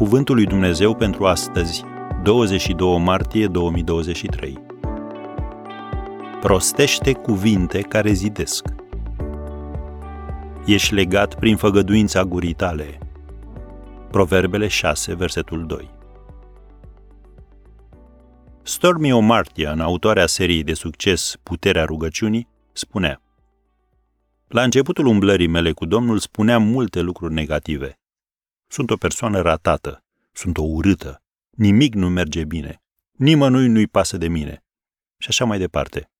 Cuvântul lui Dumnezeu pentru astăzi, 22 martie 2023. Prostește cuvinte care zidesc. Ești legat prin făgăduința gurii tale. Proverbele 6, versetul 2. Stormy O'Martian, autoarea seriei de succes Puterea rugăciunii, spunea La începutul umblării mele cu Domnul spuneam multe lucruri negative. Sunt o persoană ratată, sunt o urâtă, nimic nu merge bine, nimănui nu-i pasă de mine și așa mai departe.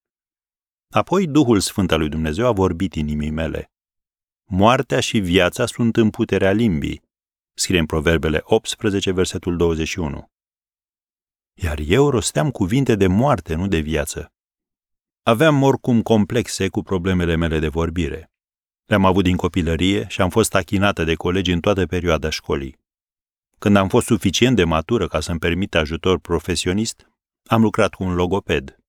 Apoi Duhul Sfânt al lui Dumnezeu a vorbit inimii mele. Moartea și viața sunt în puterea limbii, scrie în Proverbele 18, versetul 21 iar eu rosteam cuvinte de moarte, nu de viață. Aveam oricum complexe cu problemele mele de vorbire. Le-am avut din copilărie și am fost achinată de colegi în toată perioada școlii. Când am fost suficient de matură ca să-mi permite ajutor profesionist, am lucrat cu un logoped.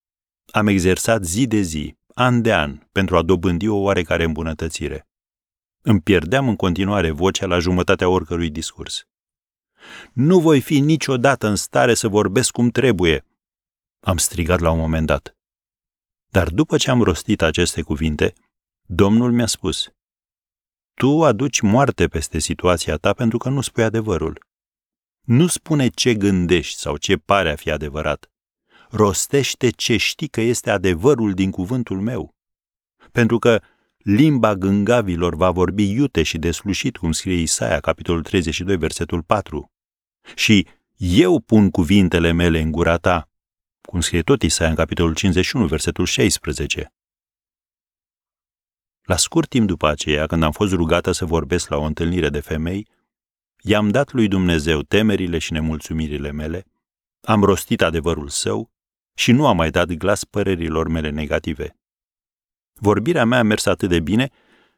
Am exersat zi de zi, an de an, pentru a dobândi o oarecare îmbunătățire. Îmi pierdeam în continuare vocea la jumătatea oricărui discurs. Nu voi fi niciodată în stare să vorbesc cum trebuie, am strigat la un moment dat. Dar după ce am rostit aceste cuvinte, Domnul mi-a spus, Tu aduci moarte peste situația ta pentru că nu spui adevărul. Nu spune ce gândești sau ce pare a fi adevărat. Rostește ce știi că este adevărul din cuvântul meu. Pentru că limba gângavilor va vorbi iute și deslușit, cum scrie Isaia, capitolul 32, versetul 4 și eu pun cuvintele mele în gura ta, cum scrie tot Isaia în capitolul 51, versetul 16. La scurt timp după aceea, când am fost rugată să vorbesc la o întâlnire de femei, i-am dat lui Dumnezeu temerile și nemulțumirile mele, am rostit adevărul său și nu am mai dat glas părerilor mele negative. Vorbirea mea a mers atât de bine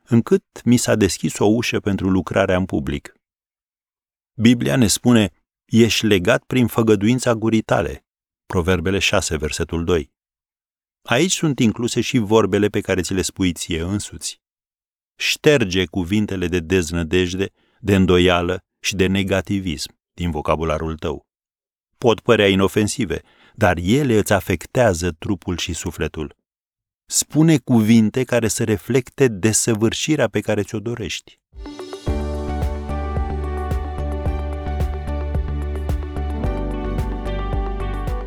încât mi s-a deschis o ușă pentru lucrarea în public. Biblia ne spune, ești legat prin făgăduința gurii tale. Proverbele 6, versetul 2. Aici sunt incluse și vorbele pe care ți le spui ție însuți. Șterge cuvintele de deznădejde, de îndoială și de negativism din vocabularul tău. Pot părea inofensive, dar ele îți afectează trupul și sufletul. Spune cuvinte care să reflecte desăvârșirea pe care ți-o dorești.